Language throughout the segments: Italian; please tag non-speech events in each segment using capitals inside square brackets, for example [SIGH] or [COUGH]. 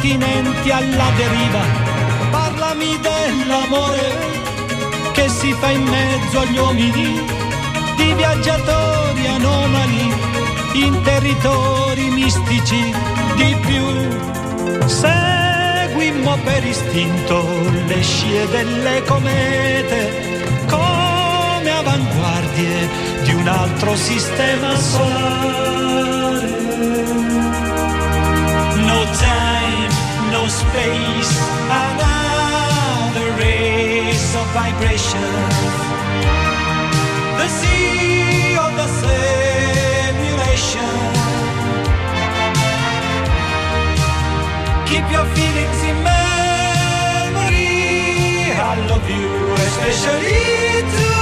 Continenti alla deriva. Parlami dell'amore che si fa in mezzo agli uomini, di viaggiatori anomali in territori mistici, di più. Seguimmo per istinto le scie delle comete avanguardie di un altro sistema solare. No time, no space, another race of vibration. The sea of the simulation. Keep your feelings in memory. I love you, especially too.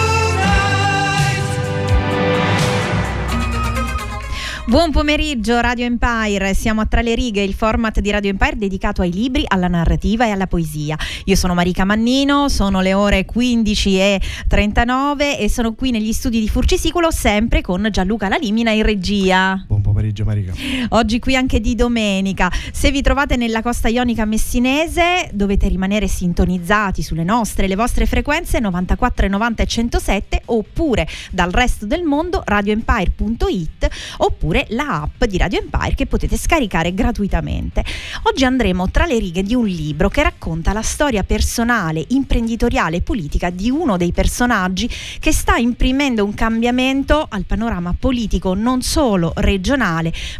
Buon pomeriggio Radio Empire, siamo a Tra le righe, il format di Radio Empire dedicato ai libri, alla narrativa e alla poesia. Io sono Marica Mannino, sono le ore 15.39 e sono qui negli studi di Furcisicolo sempre con Gianluca Lalimina in regia. Buon pomeriggio Marica. Oggi qui anche di domenica. Se vi trovate nella costa ionica messinese dovete rimanere sintonizzati sulle nostre, le vostre frequenze 94, 90 e 107 oppure dal resto del mondo radioempire.it oppure la app di Radio Empire che potete scaricare gratuitamente. Oggi andremo tra le righe di un libro che racconta la storia personale, imprenditoriale e politica di uno dei personaggi che sta imprimendo un cambiamento al panorama politico non solo regionale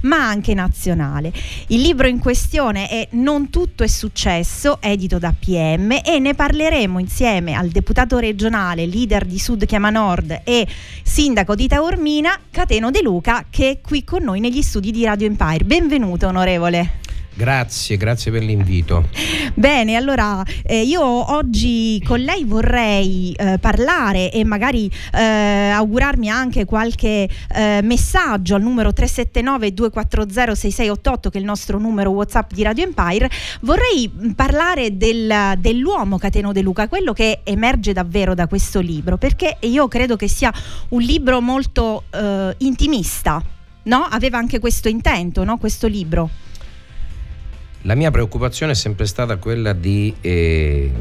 ma anche nazionale. Il libro in questione è Non tutto è successo, edito da PM e ne parleremo insieme al deputato regionale, leader di Sud Chiama Nord e sindaco di Taormina, Cateno De Luca, che è qui con noi negli studi di Radio Empire. Benvenuto onorevole. Grazie, grazie per l'invito. Bene, allora eh, io oggi con lei vorrei eh, parlare e magari eh, augurarmi anche qualche eh, messaggio al numero 379 240 6688 che è il nostro numero WhatsApp di Radio Empire. Vorrei mm, parlare del, dell'uomo Cateno De Luca, quello che emerge davvero da questo libro, perché io credo che sia un libro molto eh, intimista. No? Aveva anche questo intento, no? questo libro. La mia preoccupazione è sempre stata quella di, eh,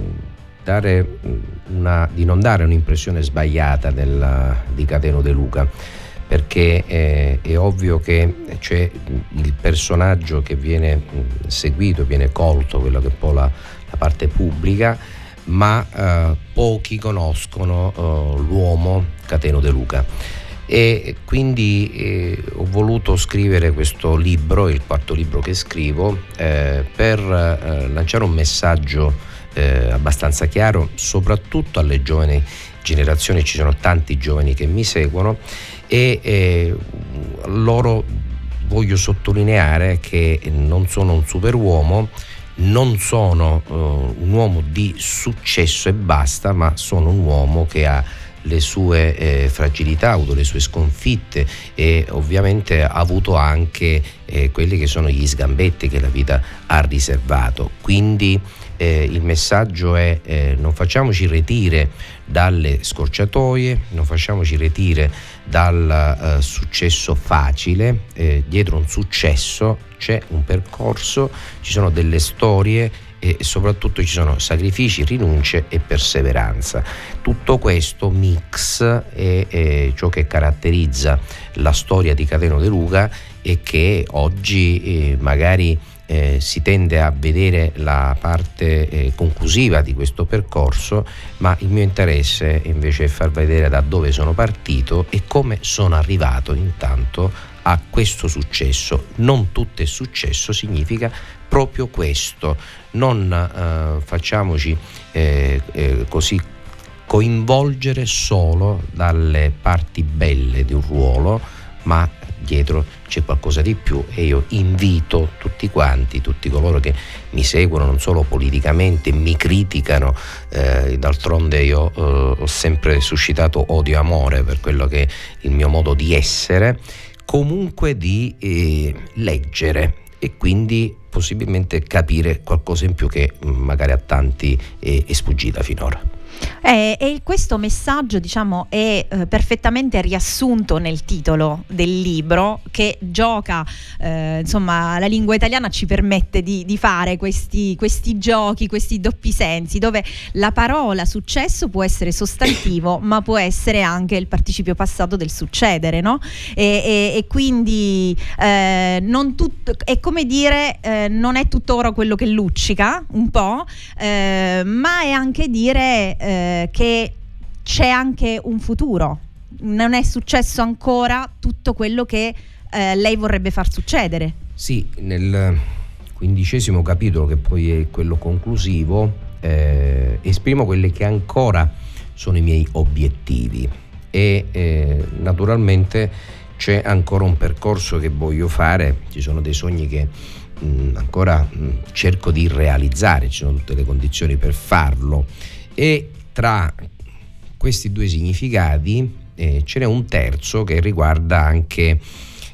una, di non dare un'impressione sbagliata della, di Cateno De Luca perché eh, è ovvio che c'è il personaggio che viene seguito, viene colto, quello che è un po' la, la parte pubblica, ma eh, pochi conoscono eh, l'uomo Cateno De Luca e quindi eh, ho voluto scrivere questo libro, il quarto libro che scrivo, eh, per eh, lanciare un messaggio eh, abbastanza chiaro, soprattutto alle giovani generazioni, ci sono tanti giovani che mi seguono e eh, loro voglio sottolineare che non sono un superuomo, non sono uh, un uomo di successo e basta, ma sono un uomo che ha le sue eh, fragilità, ha avuto le sue sconfitte e ovviamente ha avuto anche eh, quelli che sono gli sgambetti che la vita ha riservato. Quindi eh, il messaggio è eh, non facciamoci retire dalle scorciatoie, non facciamoci retire dal uh, successo facile, eh, dietro un successo c'è un percorso, ci sono delle storie e soprattutto ci sono sacrifici, rinunce e perseveranza. Tutto questo mix è, è ciò che caratterizza la storia di Cateno De Luca e che oggi eh, magari eh, si tende a vedere la parte eh, conclusiva di questo percorso, ma il mio interesse invece è far vedere da dove sono partito e come sono arrivato intanto a questo successo. Non tutto è successo significa proprio questo. Non eh, facciamoci eh, eh, così coinvolgere solo dalle parti belle di un ruolo, ma dietro c'è qualcosa di più e io invito tutti quanti, tutti coloro che mi seguono non solo politicamente, mi criticano, eh, d'altronde io eh, ho sempre suscitato odio e amore per quello che è il mio modo di essere, comunque di eh, leggere e quindi possibilmente capire qualcosa in più che mm, magari a tanti è, è sfuggita finora. Eh, e questo messaggio diciamo, è eh, perfettamente riassunto nel titolo del libro che gioca, eh, insomma la lingua italiana ci permette di, di fare questi, questi, giochi, questi doppi sensi dove la parola successo può essere sostantivo [COUGHS] ma può essere anche il participio passato del succedere no? e, e, e, quindi eh, non tutto, è come dire eh, non è tutto oro quello che luccica un po' eh, ma è anche dire eh, che c'è anche un futuro. Non è successo ancora tutto quello che eh, lei vorrebbe far succedere. Sì, nel quindicesimo capitolo, che poi è quello conclusivo, eh, esprimo quelli che ancora sono i miei obiettivi e eh, naturalmente c'è ancora un percorso che voglio fare, ci sono dei sogni che mh, mm, ancora mh, mm, cerco di realizzare, ci sono tutte le condizioni per farlo e tra questi due significati eh, ce n'è un terzo che riguarda anche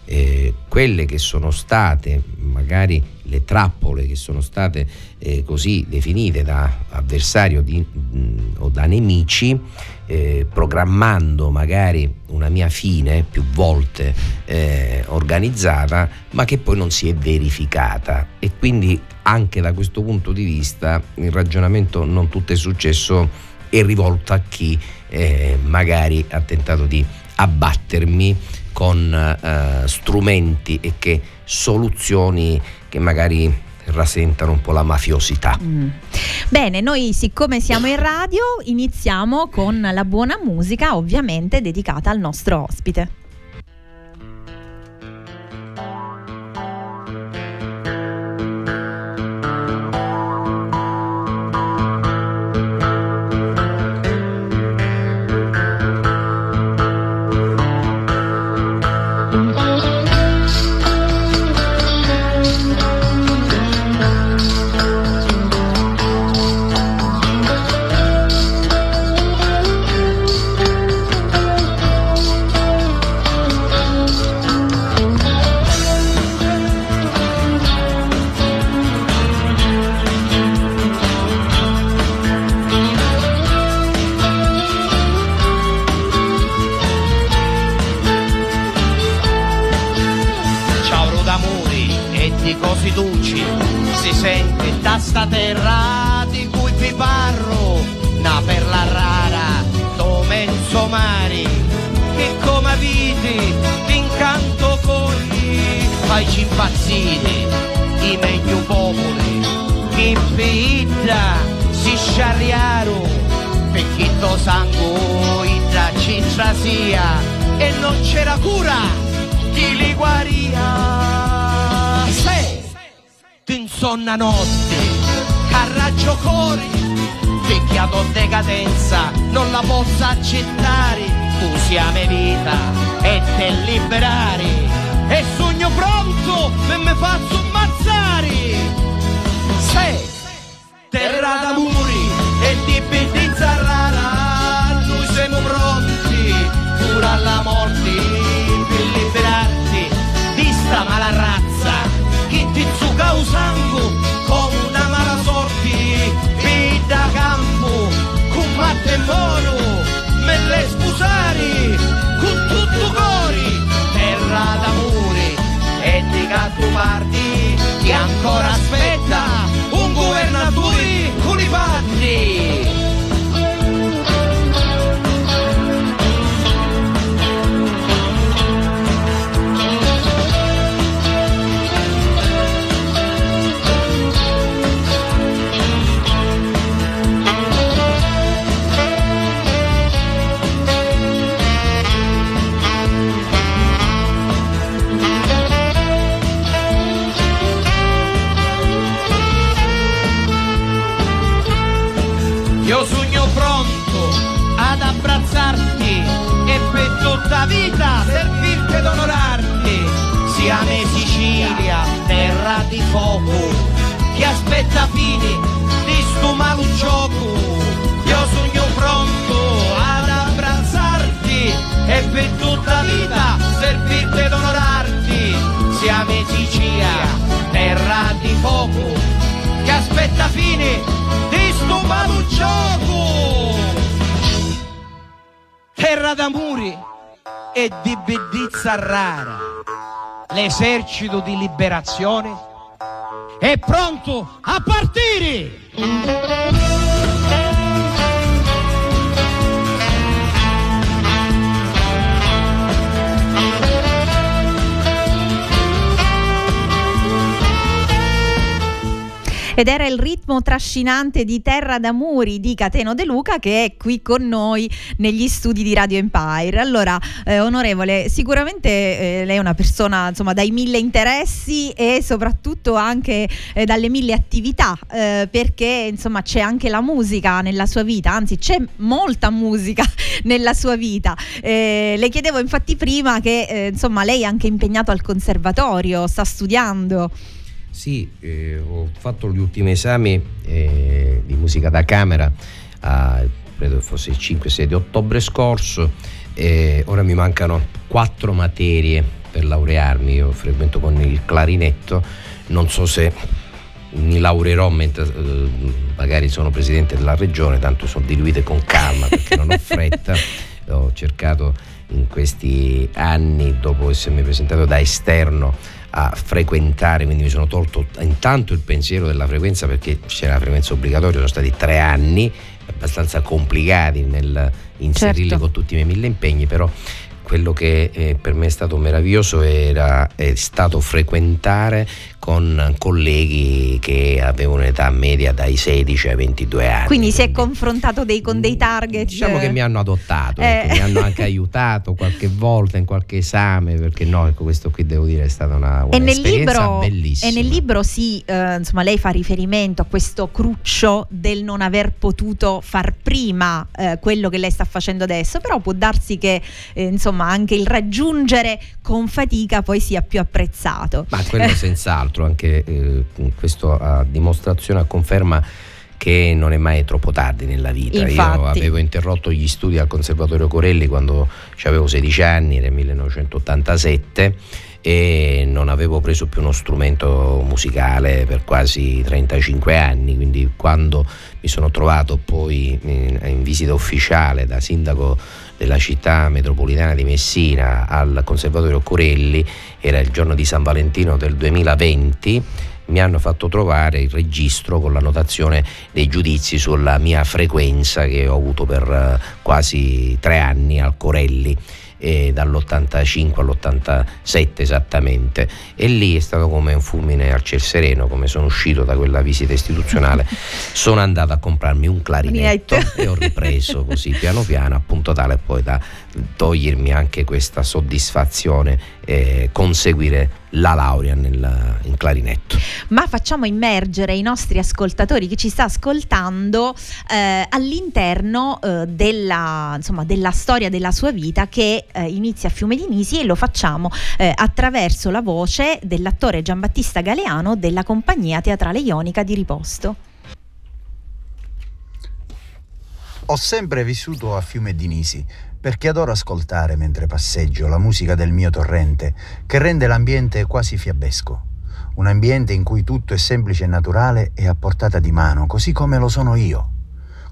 eh, quelle che sono state magari le trappole che sono state eh, così definite da avversario di, mh, o da nemici eh, programmando magari una mia fine più volte eh, organizzata ma che poi non si è verificata. E quindi anche da questo punto di vista il ragionamento non tutto è successo è rivolto a chi eh, magari ha tentato di abbattermi con eh, strumenti e che soluzioni che magari rasentano un po' la mafiosità. Mm. Bene, noi siccome siamo in radio iniziamo con la buona musica ovviamente dedicata al nostro ospite. sonna notte, carraggio cori, vecchia con decadenza, non la posso accettare, tu siamo vita e te liberare, e sogno pronto e me faccio ammazzare. Sei terra da muri e di bitti zarrara, noi siamo pronti, pure alla. usando con una mala sorte. Vita campo con combatte moro me le scusare con tutto cori terra d'amore e di gatto parti che ancora aspetta un governatore con i padri. Rara. L'esercito di liberazione è pronto a partire! Ed era il ritmo trascinante di Terra d'Amuri di Cateno De Luca che è qui con noi negli studi di Radio Empire. Allora, eh, onorevole, sicuramente eh, lei è una persona insomma dai mille interessi e soprattutto anche eh, dalle mille attività, eh, perché insomma c'è anche la musica nella sua vita, anzi c'è molta musica [LAUGHS] nella sua vita. Eh, le chiedevo infatti prima che eh, insomma lei è anche impegnato al conservatorio, sta studiando. Sì, eh, ho fatto gli ultimi esami eh, di musica da camera, a, credo fosse il 5-6 di ottobre scorso, e ora mi mancano quattro materie per laurearmi, io frequento con il clarinetto, non so se mi laureerò mentre eh, magari sono presidente della regione, tanto sono diluite con calma perché non ho [LAUGHS] fretta, ho cercato in questi anni, dopo essermi presentato da esterno, a frequentare, quindi mi sono tolto intanto il pensiero della frequenza perché c'era la frequenza obbligatoria, sono stati tre anni abbastanza complicati nel inserirli Certo. con tutti i miei mille impegni, però quello che eh, per me è stato meraviglioso era, è stato frequentare con colleghi che avevano un'età media dai 16 ai 22 anni. Quindi si è confrontato dei- con dei target. Diciamo che mi hanno adottato, Eh. ecco, mi hanno anche [LAUGHS] aiutato qualche volta in qualche esame, perché no, ecco, questo qui devo dire è stata una, un'esperienza libro, bellissima. e nel libro sì, eh, insomma, lei fa riferimento a questo cruccio del non aver potuto far prima eh, quello che lei sta facendo adesso, però può darsi che eh, insomma anche il raggiungere con fatica poi sia più apprezzato. Ma quello [LAUGHS] senz'altro, anche eh, questo a dimostrazione, a conferma che non è mai troppo tardi nella vita. Io Infatti. avevo interrotto gli studi al Conservatorio Corelli quando avevo 16 anni, il 1987 e non avevo preso più uno strumento musicale per quasi 35 anni, quindi quando mi sono trovato poi in, in visita ufficiale da sindaco della città metropolitana di Messina al Conservatorio Corelli, era il giorno di San Valentino del 2020, mi hanno fatto trovare il registro con la notazione dei giudizi sulla mia frequenza che ho avuto per eh, quasi tre anni al Corelli. Eh, dall'85 all'87 esattamente. E lì è stato come un fulmine al ciel sereno come sono uscito da quella visita istituzionale. [LAUGHS] Sono andato a comprarmi un clarinetto. e ho ripreso così piano piano appunto tale poi da togliermi anche questa soddisfazione e conseguire la laurea nel- in clarinetto. Ma facciamo immergere i nostri ascoltatori, chi ci sta ascoltando, eh, all'interno eh, della, insomma, della storia della sua vita che eh, inizia a Fiume di Nisi e lo facciamo eh, attraverso la voce dell'attore Giambattista Galeano della compagnia teatrale ionica di Riposto. Ho sempre vissuto a Fiume di Nisi perché adoro ascoltare mentre passeggio la musica del mio torrente che rende l'ambiente quasi fiabesco. Un ambiente in cui tutto è semplice e naturale e a portata di mano, così come lo sono io.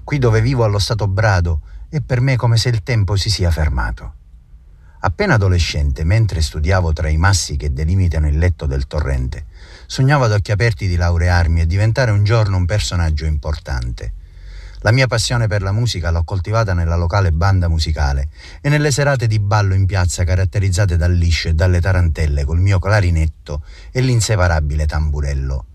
Qui dove vivo allo stato brado è per me come se il tempo si sia fermato. Appena adolescente, mentre studiavo tra i massi che delimitano il letto del torrente, sognavo ad occhi aperti di laurearmi e diventare un giorno un personaggio importante. La mia passione per la musica l'ho coltivata nella locale banda musicale e nelle serate di ballo in piazza caratterizzate dal liscio e dalle tarantelle col mio clarinetto e l'inseparabile tamburello.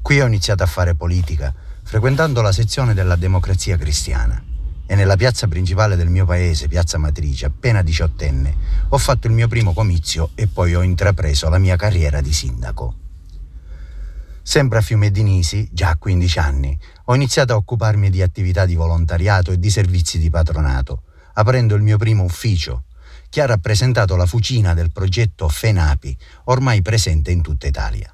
Qui ho iniziato a fare politica, frequentando la sezione della democrazia cristiana. E nella piazza principale del mio paese, Piazza Matrice, appena diciottenne, ho fatto il mio primo comizio e poi ho intrapreso la mia carriera di sindaco. Sempre a Fiume di Nisi, già a 15 anni, ho iniziato a occuparmi di attività di volontariato e di servizi di patronato, aprendo il mio primo ufficio, che ha rappresentato la fucina del progetto FENAPI, ormai presente in tutta Italia.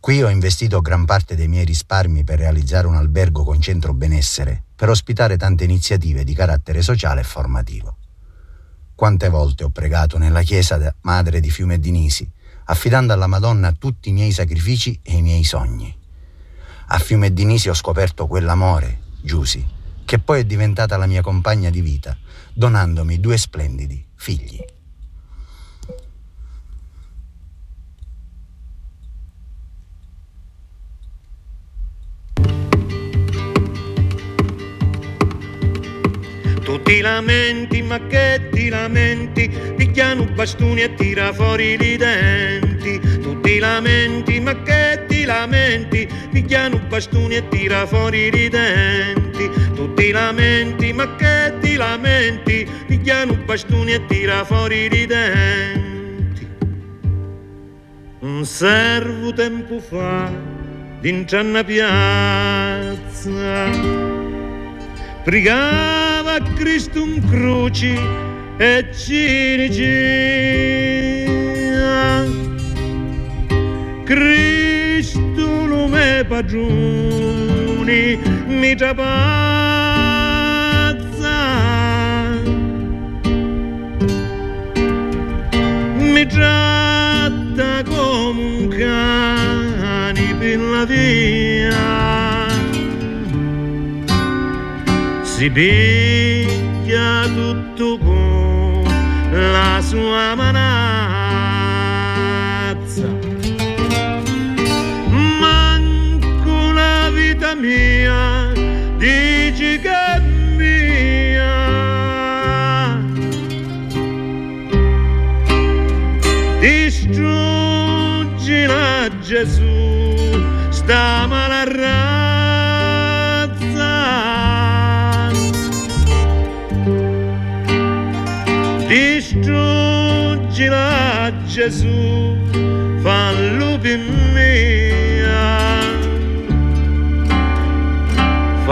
Qui ho investito gran parte dei miei risparmi per realizzare un albergo con centro benessere, per ospitare tante iniziative di carattere sociale e formativo. Quante volte ho pregato nella chiesa madre di Fiume Dinisi, affidando alla Madonna tutti i miei sacrifici e i miei sogni. A Fiume Dinisi ho scoperto quell'amore, Giusy, che poi è diventata la mia compagna di vita, donandomi due splendidi figli. Tu ti lamenti, ma che ti lamenti? Picchiano bastoni e tira fuori i denti. Tu ti lamenti, ma che ti lamenti? Picchiano bastoni e tira fuori i denti. Tu ti lamenti, ma che ti lamenti? Picchiano bastoni e tira fuori i denti. Un servo tempo fa, una piazza pregava a Cristo un croce e ci diceva Cristo lo me padrone mi trapazza mi tratta come un cane per la via si piglia tutto con la sua manazza. Manco la vita mia dici che è mia. Distruggila Gesù, sta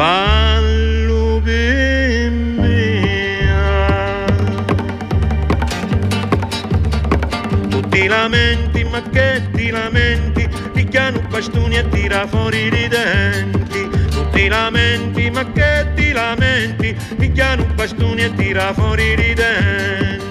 fallo per me. Tu ti lamenti, ma che ti lamenti, picchiano bastoni e tira fuori i denti. Tu ti lamenti, ma che ti lamenti, picchiano bastoni e tira fuori i denti.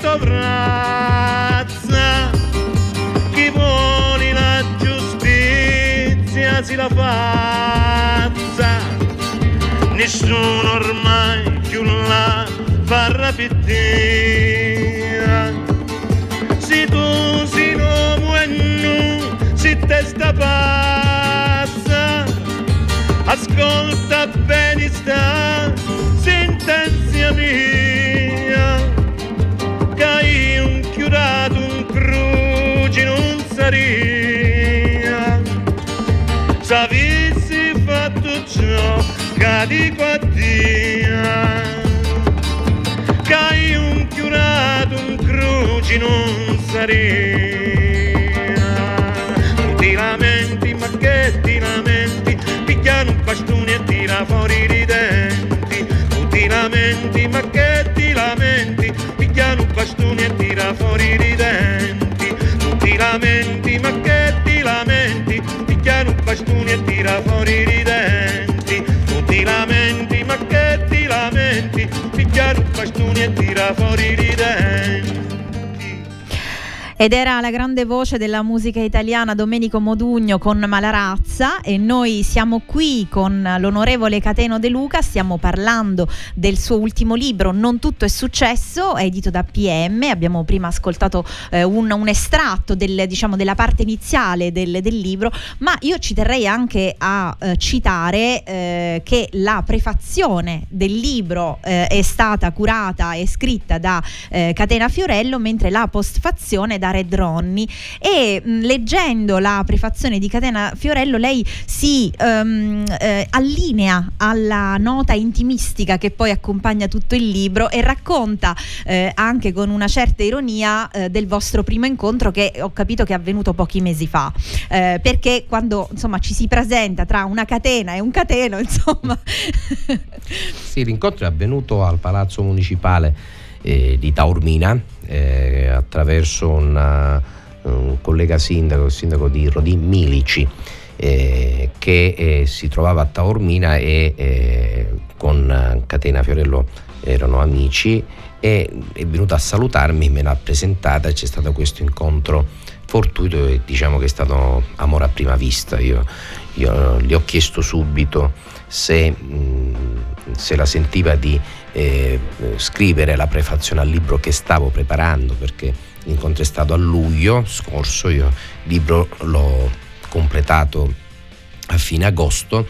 Tua braccia, chi vuole la giustizia si la faccia, nessuno ormai più la farà te. Se tu sei l'uomo e non si testa pazza, ascolta bene sta sentenzia mia, io un croce non saria, avessi fatto ciò che dico a Dio che un chiurato un croce non sarei tu ti lamenti ma che ti lamenti? Picchiano un bastone e tira fuori i denti. Tu ti lamenti ma che bastone e tira fuori i denti tu ti lamenti ma che ti lamenti? Picchiano un bastone e tira fuori i denti Ed era la grande voce della musica italiana Domenico Modugno con Malarazza. E noi siamo qui con l'onorevole Cateno De Luca, stiamo parlando del suo ultimo libro Non tutto è successo, edito da PM, abbiamo prima ascoltato eh, un, un, estratto del, diciamo, della parte iniziale del, del, libro, ma io ci terrei anche a eh, citare eh, che la prefazione del libro eh, è stata curata e scritta da eh, Catena Fiorello, mentre la postfazione da da Red Ronnie e mh, leggendo la prefazione di Catena Fiorello lei si um, eh, allinea alla nota intimistica che poi accompagna tutto il libro e racconta eh, anche con una certa ironia eh, del vostro primo incontro che ho capito che è avvenuto pochi mesi fa. Eh, perché quando insomma ci si presenta tra una catena e un cateno [LAUGHS] insomma. Sì l'incontro è avvenuto al palazzo municipale eh, di Taormina eh, attraverso una, un collega sindaco il sindaco di Rodin Milici eh, che eh, si trovava a Taormina e eh, con Catena Fiorello erano amici e è venuta a salutarmi, me l'ha presentata e c'è stato questo incontro fortuito e diciamo che è stato amore a prima vista. Io, io gli ho chiesto subito se, mh, se la sentiva di eh, scrivere la prefazione al libro che stavo preparando perché l'incontro è stato a luglio scorso, io il libro l'ho completato a fine agosto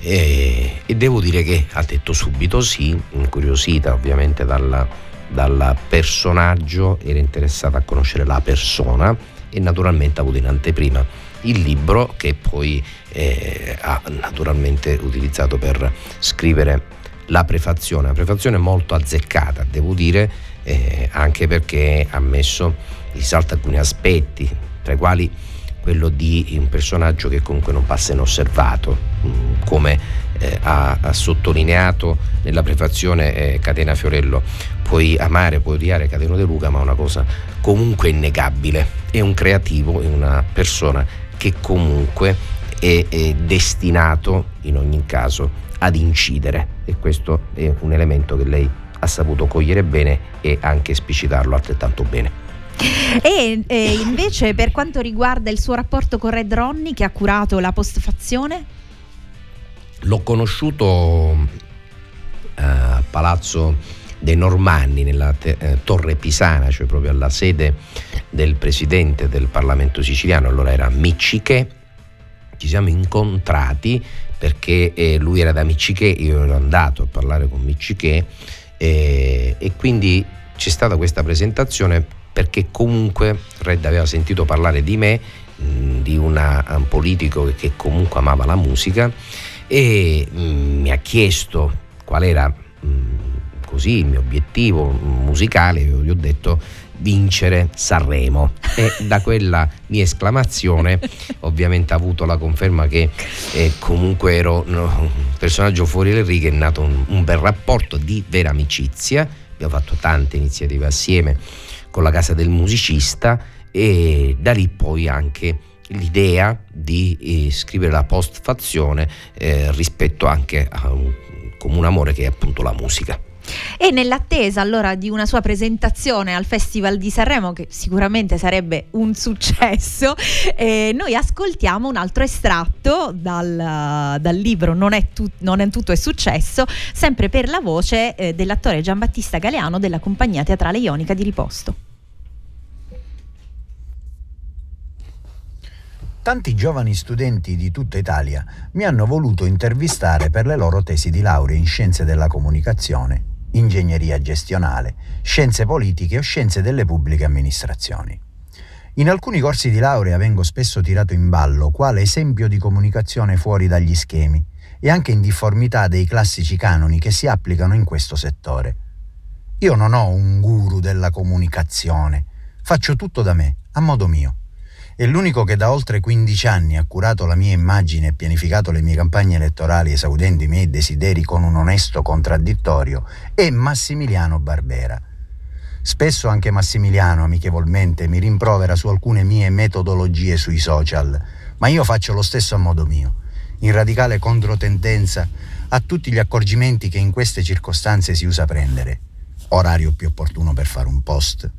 e, e, devo dire che ha detto subito sì, incuriosita ovviamente dal personaggio, era interessata a conoscere la persona e naturalmente ha avuto in anteprima il libro che poi eh, ha naturalmente utilizzato per scrivere la prefazione, una prefazione molto azzeccata, devo dire, eh, anche perché ha messo in risalto alcuni aspetti, tra i quali quello di un personaggio che comunque non passa inosservato, mm, come eh, ha, ha, sottolineato nella prefazione eh, Catena Fiorello. Puoi amare, puoi odiare Cateno De Luca, ma una cosa comunque innegabile, è un creativo, è una persona che comunque è, è destinato in ogni caso ad incidere e questo è un elemento che lei ha saputo cogliere bene e anche esplicitarlo altrettanto bene. E, e, invece per quanto riguarda il suo rapporto con Red Ronnie che ha curato la postfazione? L'ho conosciuto eh, a Palazzo dei Normanni nella te- eh, Torre Pisana, cioè proprio alla sede del presidente del Parlamento siciliano, allora era Micciche. Ci siamo incontrati perché eh, lui era da Micciche, io ero andato a parlare con Micciche eh, e quindi c'è stata questa presentazione perché comunque Red aveva sentito parlare di me, di una, un politico che comunque amava la musica e mh, mi ha chiesto qual era mh, così il mio obiettivo musicale, io gli ho detto vincere Sanremo e da quella mia esclamazione ovviamente ha avuto la conferma che eh, comunque ero no, un personaggio fuori le righe, è nato un, un bel rapporto di vera amicizia, abbiamo fatto tante iniziative assieme con la casa del musicista e da lì poi anche l'idea di eh, scrivere la postfazione eh, rispetto anche a un comune amore che è appunto la musica. E nell'attesa allora di una sua presentazione al Festival di Sanremo, che sicuramente sarebbe un successo, eh, noi ascoltiamo un altro estratto dal, dal libro non è, tu, non è, tutto è successo, sempre per la voce eh, dell'attore Giambattista Galeano della compagnia teatrale ionica di Riposto. Tanti giovani studenti di tutta Italia mi hanno voluto intervistare per le loro tesi di laurea in scienze della comunicazione ingegneria gestionale, scienze politiche o scienze delle pubbliche amministrazioni. In alcuni corsi di laurea vengo spesso tirato in ballo quale esempio di comunicazione fuori dagli schemi e anche in difformità dei classici canoni che si applicano in questo settore. Io non ho un guru della comunicazione, faccio tutto da me, a modo mio. È l'unico che da oltre 15 anni ha curato la mia immagine e pianificato le mie campagne elettorali esaudendo i miei desideri con un onesto contraddittorio è Massimiliano Barbera. Spesso anche Massimiliano amichevolmente mi rimprovera su alcune mie metodologie sui social, ma io faccio lo stesso a modo mio, in radicale controtendenza a tutti gli accorgimenti che in queste circostanze si usa prendere. Orario più opportuno per fare un post,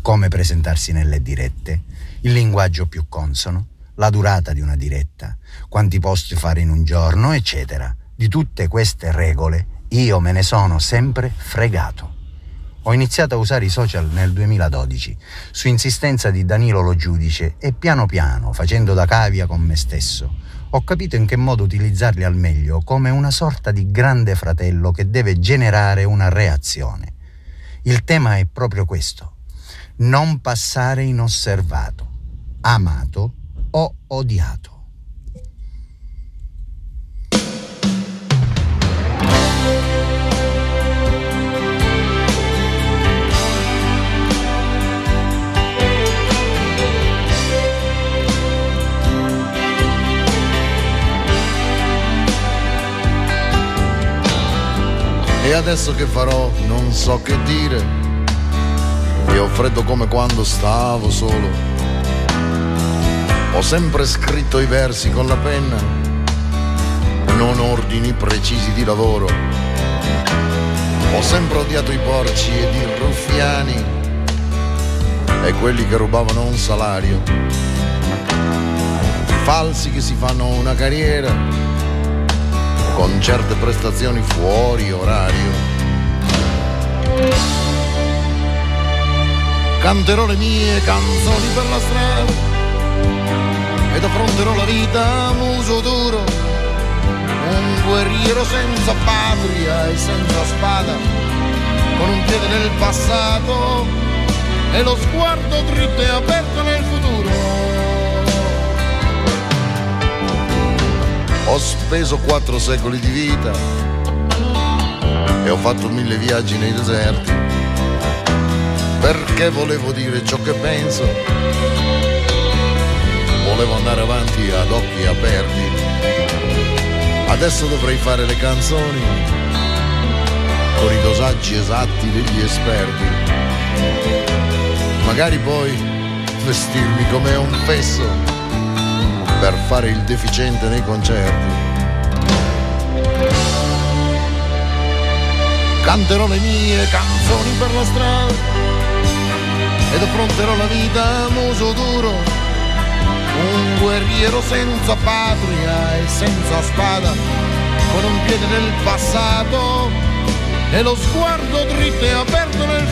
come presentarsi nelle dirette, il linguaggio più consono, la durata di una diretta, quanti post fare in un giorno, eccetera. Di tutte queste regole io me ne sono sempre fregato. Ho iniziato a usare i social nel 2012, su insistenza di Danilo Lo Giudice, e piano piano, facendo da cavia con me stesso, ho capito in che modo utilizzarli al meglio come una sorta di grande fratello che deve generare una reazione. Il tema è proprio questo non passare inosservato, amato o odiato. E adesso che farò non so che dire. Ho freddo come quando stavo solo. Ho sempre scritto i versi con la penna, non ordini precisi di lavoro. Ho sempre odiato i porci ed i ruffiani e quelli che rubavano un salario. Falsi che si fanno una carriera con certe prestazioni fuori orario. Canterò le mie canzoni per la strada ed affronterò la vita a muso duro, un guerriero senza patria e senza spada, con un piede nel passato e lo sguardo dritto e aperto nel futuro. Ho speso quattro secoli di vita e ho fatto mille viaggi nei deserti perché volevo dire ciò che penso. Volevo andare avanti ad occhi aperti. Adesso dovrei fare le canzoni con i dosaggi esatti degli esperti. Magari poi vestirmi come un fesso per fare il deficiente nei concerti. Canterò le mie canzoni per la strada ed affronterò la vita a muso duro, un guerriero senza patria e senza spada, con un piede nel passato e lo sguardo dritto e aperto nel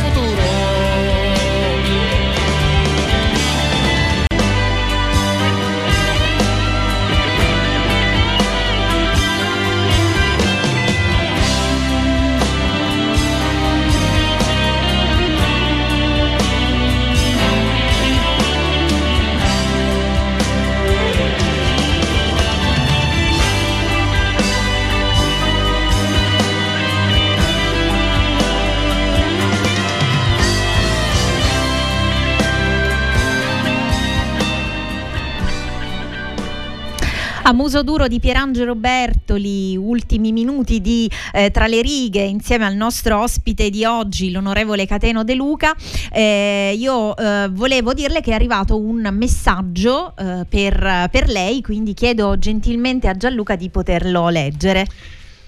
Muso duro di Pierangelo Bertoli, ultimi minuti di eh, Tra le righe insieme al nostro ospite di oggi, l'onorevole Cateno De Luca. Eh, io eh, volevo dirle che è arrivato un messaggio eh, per, per lei, quindi chiedo gentilmente a Gianluca di poterlo leggere.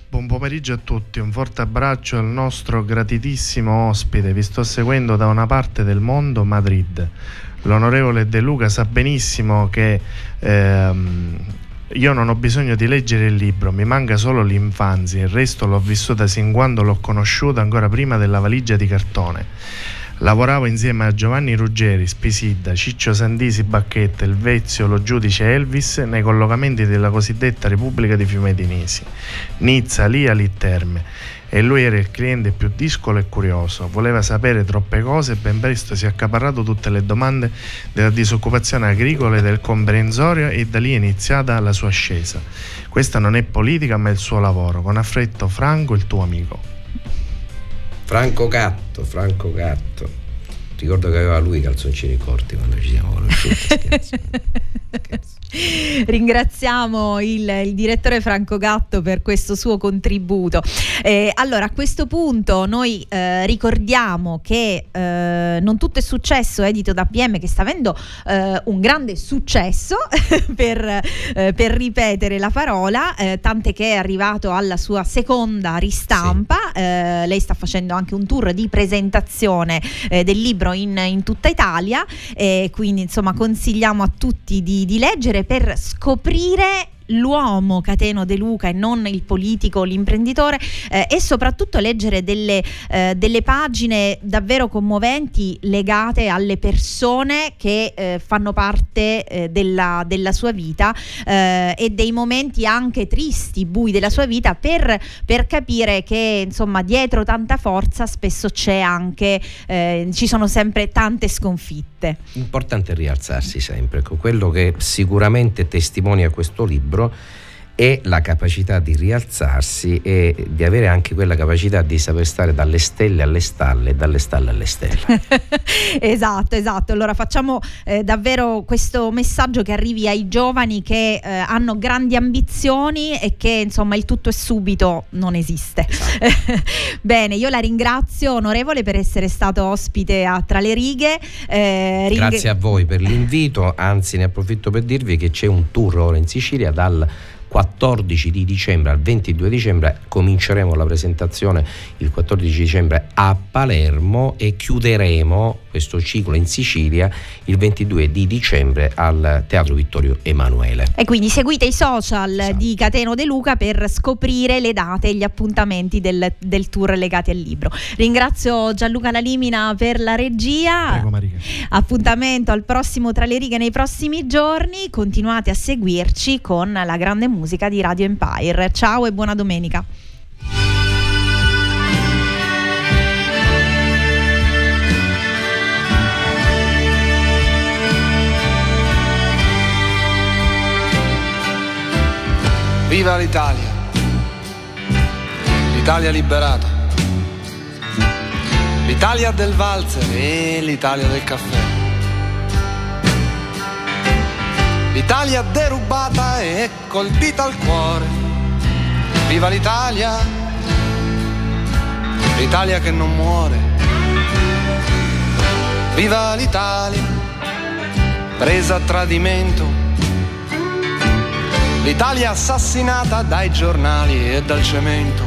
Buon pomeriggio a tutti, un forte abbraccio al nostro gratitissimo ospite. Vi sto seguendo da una parte del mondo, Madrid. L'onorevole De Luca sa benissimo che ehm, io non ho bisogno di leggere il libro, mi manca solo l'infanzia, il resto l'ho vissuta sin quando l'ho conosciuta ancora prima della valigia di cartone. Lavoravo insieme a Giovanni Ruggeri, Spisidda, Ciccio Sandisi Bacchetta, il Vezio, lo giudice Elvis nei collocamenti della cosiddetta Repubblica di Fiume Nisi, Nizza, Lia, Litterme e lui era il cliente più discolo e curioso, voleva sapere troppe cose e ben presto si è accaparrato tutte le domande della disoccupazione agricola e del comprensorio e da lì è iniziata la sua ascesa. Questa non è politica ma è il suo lavoro. Con affretto Franco, il tuo amico. Franco Gatto, Franco Gatto. Ricordo che aveva lui i calzoncini corti quando ci siamo conosciuti. [LAUGHS] [LAUGHS] Ringraziamo il, il, direttore Franco Gatto per questo suo contributo. Eh, allora, a questo punto noi eh, ricordiamo che eh, Non tutto è successo, edito da PM, che sta avendo eh, un grande successo, [LAUGHS] per, eh, per, ripetere la parola, eh, tant'è che è arrivato alla sua seconda ristampa. Sì. lei sta facendo anche un tour di presentazione del libro in, in tutta Italia, quindi insomma consigliamo a tutti di, di leggere per scoprire l'uomo Cateno De Luca e non il politico, l'imprenditore eh, e soprattutto leggere delle, eh, delle, pagine davvero commoventi legate alle persone che eh, fanno parte eh, della, della, sua vita eh, e dei momenti anche tristi, bui della sua vita per, per capire che insomma dietro tanta forza spesso c'è anche, eh, ci sono sempre tante sconfitte. Importante rialzarsi sempre, quello che sicuramente testimonia questo libro libro e la capacità di rialzarsi e di avere anche quella capacità di saper stare dalle stelle alle stalle e dalle stalle alle stelle. [LAUGHS] esatto, esatto. Allora facciamo eh, davvero questo messaggio che arrivi ai giovani che eh, hanno grandi ambizioni e che insomma il tutto è subito non esiste. Esatto. [LAUGHS] Bene, io la ringrazio onorevole per essere stato ospite a Tra le righe. Eh, ring... Grazie a voi per l'invito, anzi ne approfitto per dirvi che c'è un tour ora in Sicilia dal 14 di dicembre al 22 dicembre cominceremo la presentazione il 14 dicembre a Palermo e chiuderemo questo ciclo in Sicilia il 22 di dicembre al Teatro Vittorio Emanuele. E quindi seguite i social esatto. di Cateno De Luca per scoprire le date e gli appuntamenti del, del, tour legati al libro. Ringrazio Gianluca Lalimina per la regia. Prego, Marica. Appuntamento al prossimo Tra le righe nei prossimi giorni. Continuate a seguirci con la grande musica musica di Radio Empire. Ciao e buona domenica. Viva l'Italia! L'Italia liberata! L'Italia del valzer e l'Italia del caffè. L'Italia derubata e colpita al cuore. Viva l'Italia, l'Italia che non muore. Viva l'Italia, presa a tradimento. L'Italia assassinata dai giornali e dal cemento.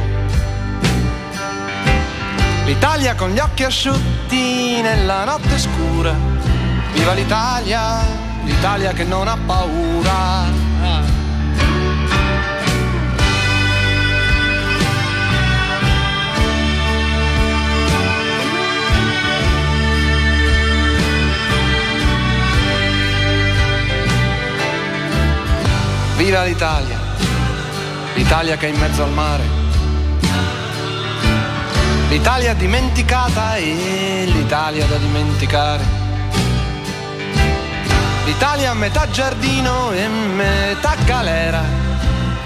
L'Italia con gli occhi asciutti nella notte scura. Viva l'Italia l'Italia che non ha paura. Viva l'Italia, l'Italia che è in mezzo al mare, l'Italia dimenticata e l'Italia da dimenticare. L'Italia metà giardino e metà galera.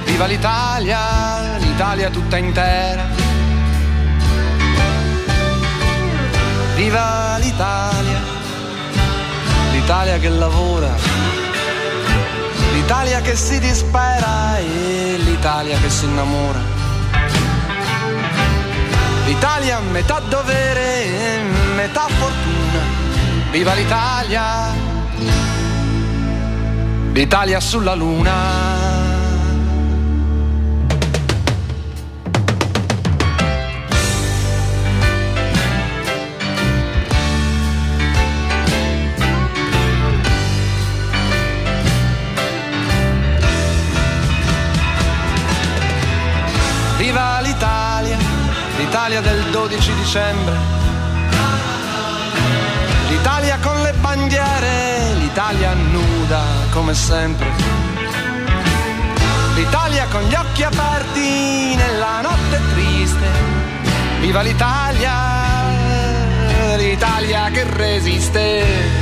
Viva l'Italia, l'Italia tutta intera. Viva l'Italia, l'Italia che lavora. L'Italia che si dispera e l'Italia che si innamora. L'Italia metà dovere e metà fortuna. Viva l'Italia! l'Italia sulla luna. Viva l'Italia, l'Italia del 12 dicembre. L'Italia con le bandiere, l'Italia nuda come sempre. L'Italia con gli occhi aperti nella notte triste. Viva l'Italia, l'Italia che resiste.